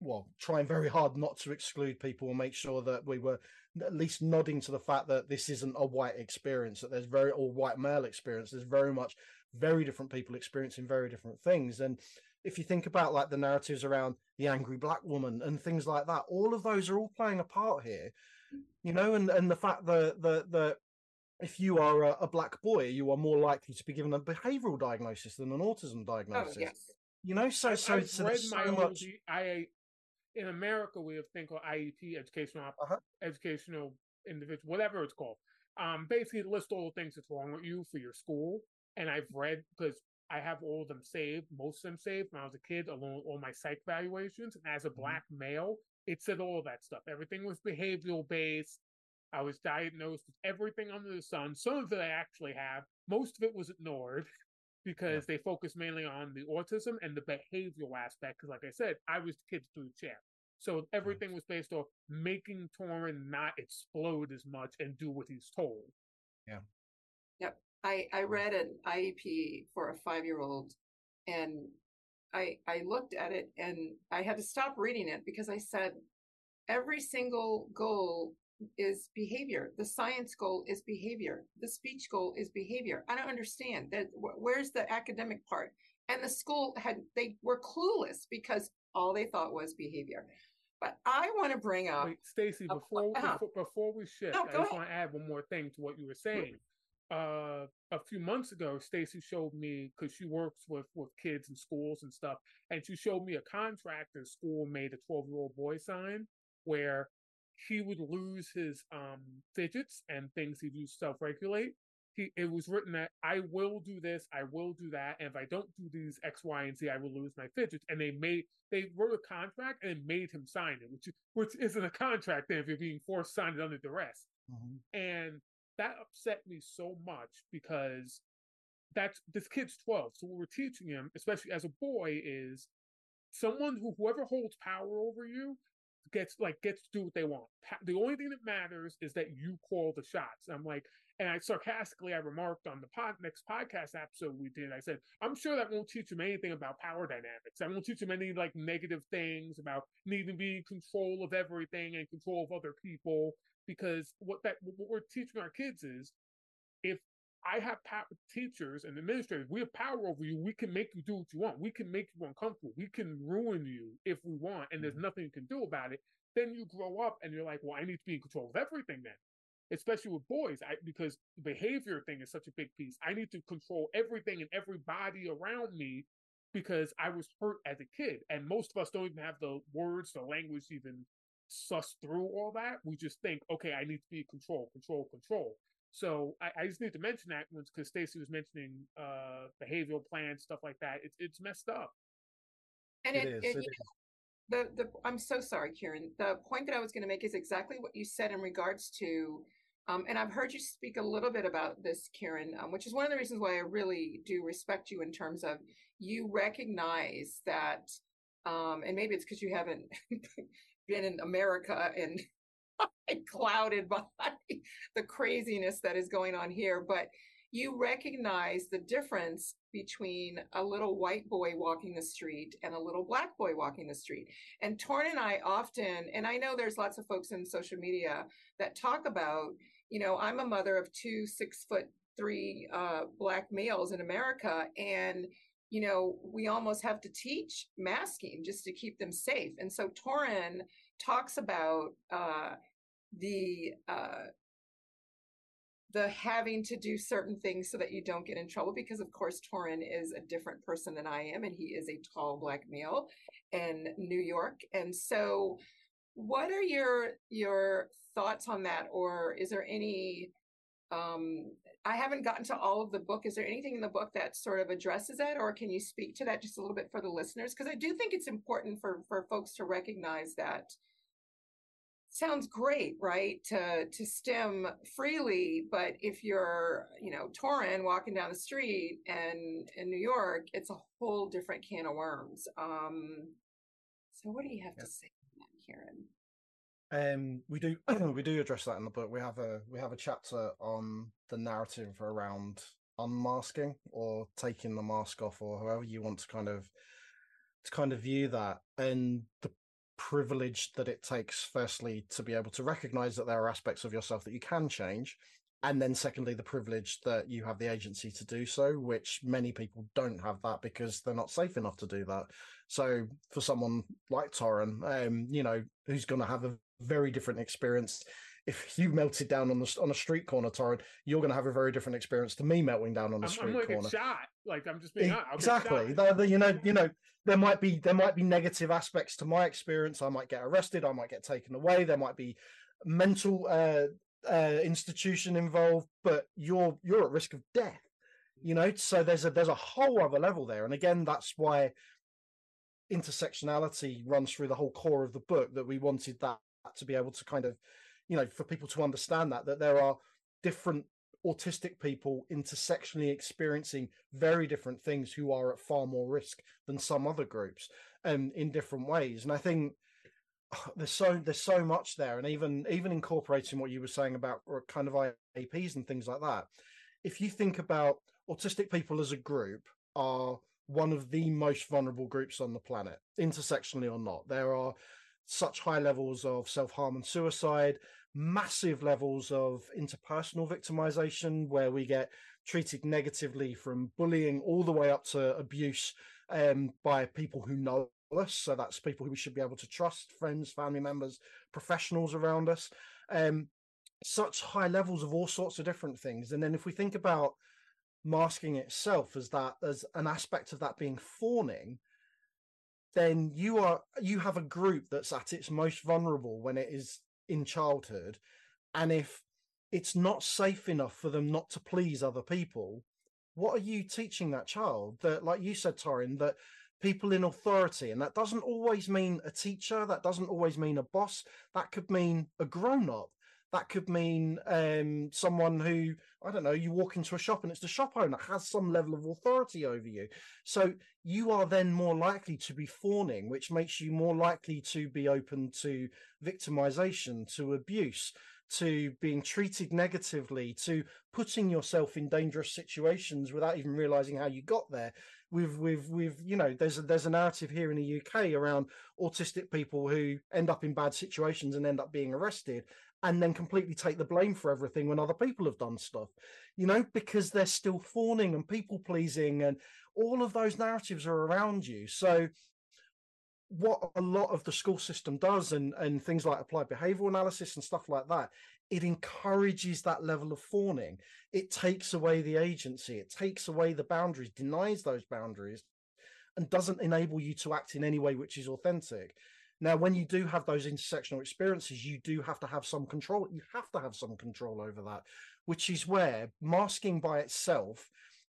well, trying very hard not to exclude people and make sure that we were at least nodding to the fact that this isn't a white experience, that there's very or white male experience. There's very much very different people experiencing very different things. And if you think about like the narratives around the angry black woman and things like that, all of those are all playing a part here, you know, and, and the fact that, that, that if you are a, a black boy, you are more likely to be given a behavioral diagnosis than an autism oh, diagnosis. Oh, yes. You know, so, so, I've so, read my so much... I, in America, we have a thing called IEP, educational, uh-huh. educational individual, whatever it's called. Um, basically, list all the things that's wrong with you for your school. And I've read because I have all of them saved, most of them saved when I was a kid, along with all my psych evaluations. And as a mm-hmm. black male, it said all that stuff. Everything was behavioral based. I was diagnosed with everything under the sun. Some of it I actually have. Most of it was ignored <laughs> because yeah. they focused mainly on the autism and the behavioral aspect. Because, like I said, I was the kid through the chair. So everything was based off making Torrin not explode as much and do what he's told. Yeah. Yep. I, I read an IEP for a five year old and I I looked at it and I had to stop reading it because I said every single goal is behavior. The science goal is behavior. The speech goal is behavior. I don't understand that. Where's the academic part? And the school had they were clueless because all they thought was behavior. But I want to bring up Stacy before, uh, before, before we shift. No, I just ahead. want to add one more thing to what you were saying. Uh, a few months ago, Stacy showed me because she works with with kids in schools and stuff, and she showed me a contract that school made a twelve year old boy sign where he would lose his um fidgets and things he'd do self regulate. He it was written that I will do this, I will do that, and if I don't do these X, Y, and Z, I will lose my fidgets. And they made they wrote a contract and made him sign it, which which isn't a contract then if you're being forced to sign it under duress. Mm-hmm. And that upset me so much because that's this kid's 12. So what we're teaching him, especially as a boy, is someone who whoever holds power over you gets like gets to do what they want. The only thing that matters is that you call the shots. I'm like, and I sarcastically I remarked on the pod, next podcast episode we did. I said, I'm sure that won't teach him anything about power dynamics. I won't teach him any like negative things about needing to be in control of everything and control of other people. Because what that what we're teaching our kids is, if I have power, teachers and administrators. We have power over you. We can make you do what you want. We can make you uncomfortable. We can ruin you if we want, and there's mm-hmm. nothing you can do about it. Then you grow up and you're like, well, I need to be in control of everything then. Especially with boys, I, because the behavior thing is such a big piece. I need to control everything and everybody around me because I was hurt as a kid. And most of us don't even have the words, the language even suss through all that. We just think, okay, I need to be control, control, control. So I, I just need to mention that because Stacy was mentioning uh, behavioral plans, stuff like that. It's it's messed up. And it, it, it, it is. Know, the the I'm so sorry, Kieran. The point that I was going to make is exactly what you said in regards to, um, and I've heard you speak a little bit about this, Kieran, um, which is one of the reasons why I really do respect you in terms of you recognize that, um, and maybe it's because you haven't <laughs> been in America and <laughs> clouded by <laughs> the craziness that is going on here, but you recognize the difference between a little white boy walking the street and a little black boy walking the street. And Torrin and I often, and I know there's lots of folks in social media that talk about, you know, I'm a mother of two six foot three uh, black males in America, and you know, we almost have to teach masking just to keep them safe. And so Torrin talks about uh, the uh, the having to do certain things so that you don't get in trouble because of course Torrin is a different person than I am and he is a tall black male in New York and so what are your your thoughts on that or is there any um I haven't gotten to all of the book is there anything in the book that sort of addresses that or can you speak to that just a little bit for the listeners because I do think it's important for for folks to recognize that sounds great, right? To to stem freely, but if you're, you know, Torrin walking down the street and in New York, it's a whole different can of worms. Um, so what do you have yeah. to say on that, Kieran? Um, we do <clears throat> we do address that in the book. We have a we have a chapter on the narrative around unmasking or taking the mask off, or however you want to kind of to kind of view that. And the privilege that it takes, firstly, to be able to recognize that there are aspects of yourself that you can change. And then, secondly, the privilege that you have the agency to do so, which many people don't have that because they're not safe enough to do that. So, for someone like Torrin, um, you know, who's going to have a very different experience if you melted down on the on a street corner, Torrin, you're going to have a very different experience to me melting down on the I'm, street I'm corner. shot. Like I'm just being exactly. You know, you know, there might be there might be negative aspects to my experience. I might get arrested. I might get taken away. There might be mental uh, uh, institution involved, but you're you're at risk of death. You know, so there's a there's a whole other level there, and again, that's why intersectionality runs through the whole core of the book. That we wanted that to be able to kind of, you know, for people to understand that that there are different autistic people intersectionally experiencing very different things who are at far more risk than some other groups and um, in different ways and i think <sighs> there's so there's so much there, and even even incorporating what you were saying about kind of IEPs and things like that. If you think about autistic people as a group, are one of the most vulnerable groups on the planet, intersectionally or not. There are such high levels of self harm and suicide, massive levels of interpersonal victimization, where we get treated negatively from bullying all the way up to abuse um, by people who know us. So that's people who we should be able to trust, friends, family members, professionals around us. Um, such high levels of all sorts of different things. And then if we think about masking itself as that as an aspect of that being fawning, then you are you have a group that's at its most vulnerable when it is in childhood. And if it's not safe enough for them not to please other people, what are you teaching that child? That, like you said, Torrin, that people in authority, and that doesn't always mean a teacher, that doesn't always mean a boss, that could mean a grown up. That could mean um, someone who, I don't know, you walk into a shop and it's the shop owner has some level of authority over you. So you are then more likely to be fawning, which makes you more likely to be open to victimization, to abuse, to being treated negatively, to putting yourself in dangerous situations without even realizing how you got there. With with with you know, there's a, there's a narrative here in the UK around autistic people who end up in bad situations and end up being arrested, and then completely take the blame for everything when other people have done stuff. You know, because they're still fawning and people pleasing, and all of those narratives are around you. So what a lot of the school system does and, and things like applied behavioral analysis and stuff like that, it encourages that level of fawning. It takes away the agency, it takes away the boundaries, denies those boundaries, and doesn't enable you to act in any way which is authentic. Now, when you do have those intersectional experiences, you do have to have some control. You have to have some control over that, which is where masking by itself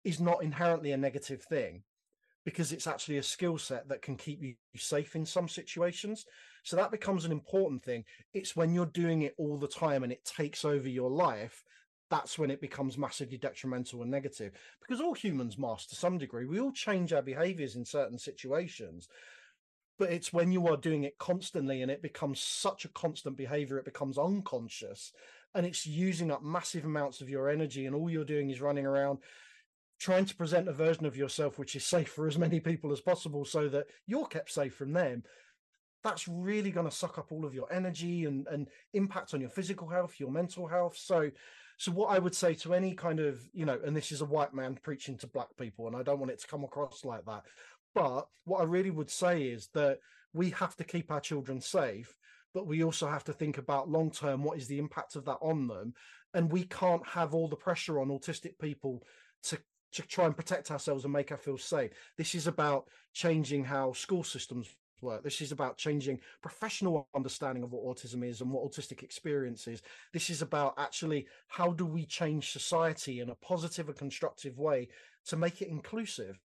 is not inherently a negative thing because it's actually a skill set that can keep you safe in some situations. So that becomes an important thing. It's when you're doing it all the time and it takes over your life, that's when it becomes massively detrimental and negative. Because all humans mask to some degree. We all change our behaviors in certain situations. But it's when you are doing it constantly and it becomes such a constant behavior, it becomes unconscious and it's using up massive amounts of your energy, and all you're doing is running around trying to present a version of yourself which is safe for as many people as possible so that you're kept safe from them. That's really going to suck up all of your energy and, and impact on your physical health your mental health. So so what i would say to any kind of you know and this is a white man preaching to black people and i don't want it to come across like that but what i really would say is that we have to keep our children safe but we also have to think about long term what is the impact of that on them and we can't have all the pressure on autistic people to to try and protect ourselves and make us feel safe. This is about changing how school systems work. This is about changing professional understanding of what autism is and what autistic experience is. This is about actually how do we change society in a positive and constructive way to make it inclusive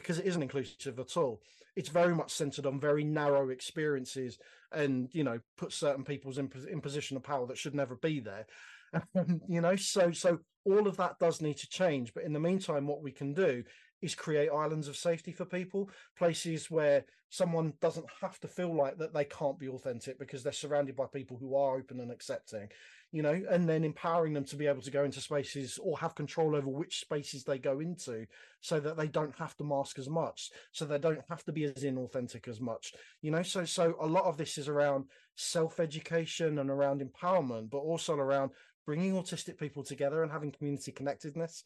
because it isn't inclusive at all. It's very much centered on very narrow experiences and, you know, put certain people's in, in position of power that should never be there. <laughs> you know, so so all of that does need to change. But in the meantime, what we can do is create islands of safety for people, places where someone doesn't have to feel like that they can't be authentic because they're surrounded by people who are open and accepting, you know, and then empowering them to be able to go into spaces or have control over which spaces they go into so that they don't have to mask as much, so they don't have to be as inauthentic as much, you know. So so a lot of this is around self-education and around empowerment, but also around bringing autistic people together and having community connectedness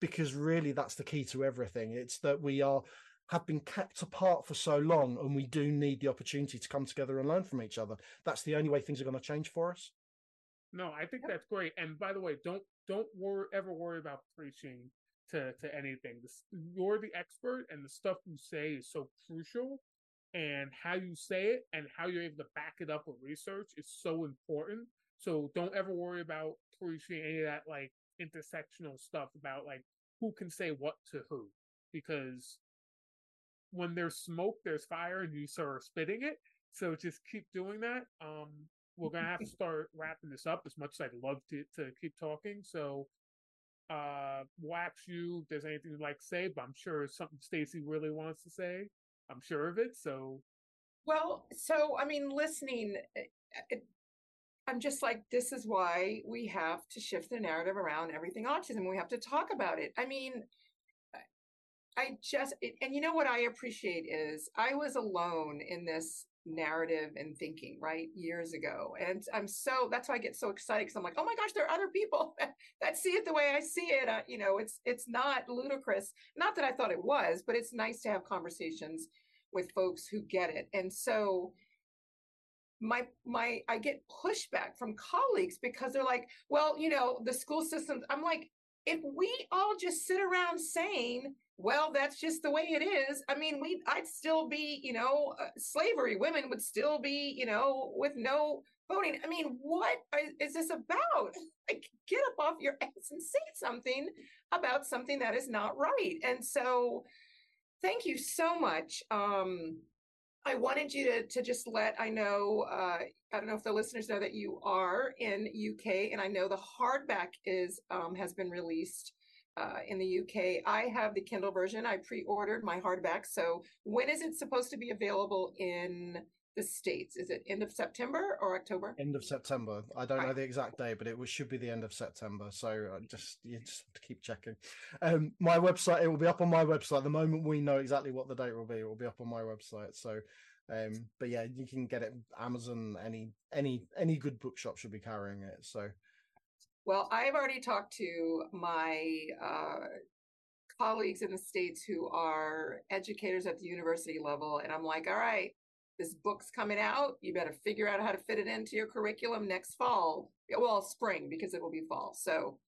because really that's the key to everything. It's that we are have been kept apart for so long and we do need the opportunity to come together and learn from each other. That's the only way things are going to change for us no i think that's great and by the way don't don't worry ever worry about preaching to to anything this, you're the expert and the stuff you say is so crucial and how you say it and how you're able to back it up with research is so important so don't ever worry about preaching any of that like intersectional stuff about like who can say what to who. Because when there's smoke, there's fire, and you start spitting it. So just keep doing that. Um, we're gonna have to start wrapping this up as much as I'd love to to keep talking. So uh wax you if there's anything you'd like to say, but I'm sure something Stacy really wants to say. I'm sure of it. So Well, so I mean, listening, it, eh, eh, I'm just like, this is why we have to shift the narrative around everything autism. We have to talk about it. I mean, I just, and you know what I appreciate is I was alone in this narrative and thinking right years ago and i'm so that's why i get so excited because i'm like oh my gosh there are other people <laughs> that, that see it the way i see it uh, you know it's it's not ludicrous not that i thought it was but it's nice to have conversations with folks who get it and so my my i get pushback from colleagues because they're like well you know the school systems i'm like if we all just sit around saying well that's just the way it is i mean we i'd still be you know uh, slavery women would still be you know with no voting. I mean what is this about? <laughs> Like get up off your ass and say something about something that is not right. And so thank you so much. Um I wanted you to, to just let I know uh, I don't know if the listeners know that you are in UK and I know the hardback is um, has been released uh, in the UK. I have the Kindle version. I pre-ordered my hardback. So when is it supposed to be available in the states? Is it end of September or October? End of September. I don't know the exact day, but it should be the end of September. So uh, just you just have to keep checking. Um, my website. It will be up on my website the moment we know exactly what the date will be. It will be up on my website. So. Um, but yeah, you can get it Amazon. Any any any good bookshop should be carrying it. So well, I've already talked to my uh, colleagues in the States who are educators at the university level, and I'm like, all right, this book's coming out. You better figure out how to fit it into your curriculum next fall. Well, spring, because it will be fall. So,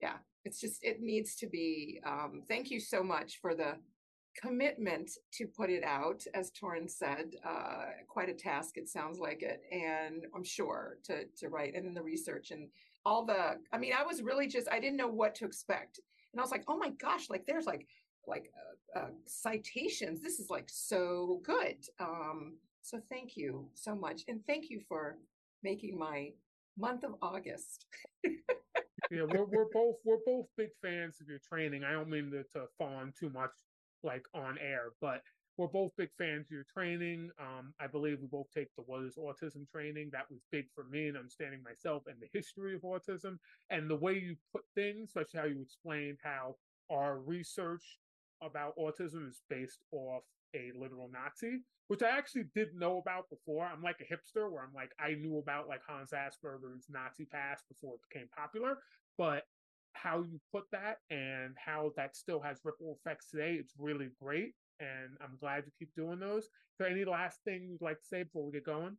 yeah, it's just, it needs to be. Um, thank you so much for the commitment to put it out, as Torrin said, uh, quite a task. It sounds like it, and I'm sure to to write and then the research and all the i mean i was really just i didn't know what to expect and i was like oh my gosh like there's like like uh, uh, citations this is like so good um so thank you so much and thank you for making my month of august yeah we're, we're both we're both big fans of your training i don't mean to, to fawn too much like on air but we're both big fans of your training. Um, I believe we both take the What is Autism training. That was big for me in understanding myself and the history of autism and the way you put things, especially how you explained how our research about autism is based off a literal Nazi, which I actually didn't know about before. I'm like a hipster where I'm like, I knew about like Hans Asperger's Nazi past before it became popular, but how you put that and how that still has ripple effects today, it's really great and I'm glad you keep doing those. Is there any last thing you'd like to say before we get going?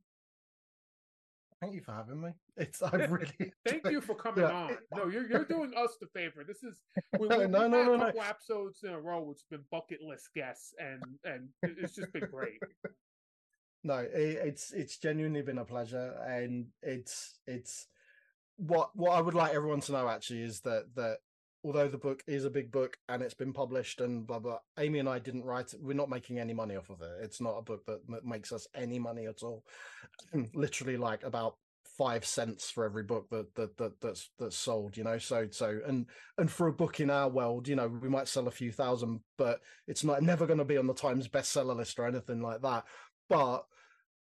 Thank you for having me. <laughs> It's <laughs> I really thank you for <laughs> coming yeah. on. No, you're you're doing us the favor. This is we, no, no, no, no, no, couple episodes in a row which have been bucket list guests, and and it's just been great. no, it, it's it's genuinely been a pleasure, and it's it's what what I would like everyone to know actually is that that although the book is a big book and it's been published and blah blah amy and i didn't write it we're not making any money off of it. It's not a book that makes us any money at all. <clears throat> Literally like about five cents for every book that, that that that's that's sold you know? So so and and for a book in our world you know we might sell a few thousand but it's not never going to be on the times bestseller list or anything like that. But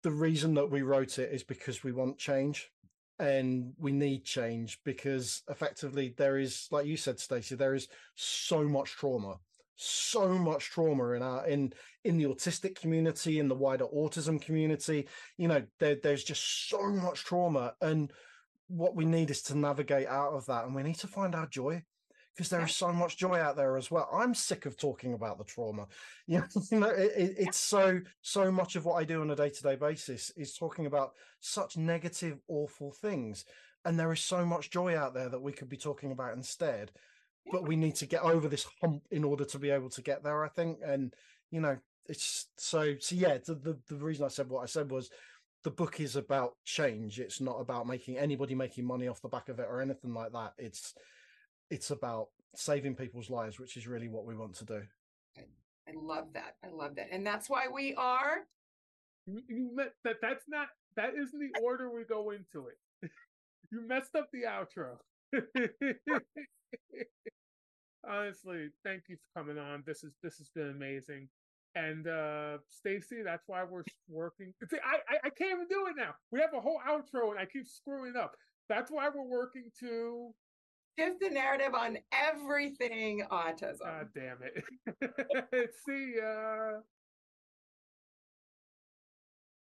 the reason that we wrote it is because we want change and we need change because effectively there is like you said Stacy there is so much trauma so much trauma in our in in the autistic community in the wider autism community. You know there, there's just so much trauma and what we need is to navigate out of that and we need to find our joy because there is so much joy out there as well. I'm sick of talking about the trauma. You <laughs> know, you know it, it, it's so so much of what I do on a day to day basis is talking about such negative, awful things, and there is so much joy out there that we could be talking about instead. But we need to get over this hump in order to be able to get there. I think, and you know, it's so so. Yeah, the the, the reason I said what I said was the book is about change. It's not about making anybody making money off the back of it or anything like that. It's it's about saving people's lives, which is really what we want to do. I love that. I love that. And that's why we are. You met that that's not that isn't the order we go into it. <laughs> you messed up the outro. <laughs> Honestly, thank you for coming on. This is this has been amazing. And uh Stacy, that's why we're working. See, I, I I can't even do it now. We have a whole outro and I keep screwing up. That's why we're working to shift the narrative on everything autism. God damn it. <laughs> See ya.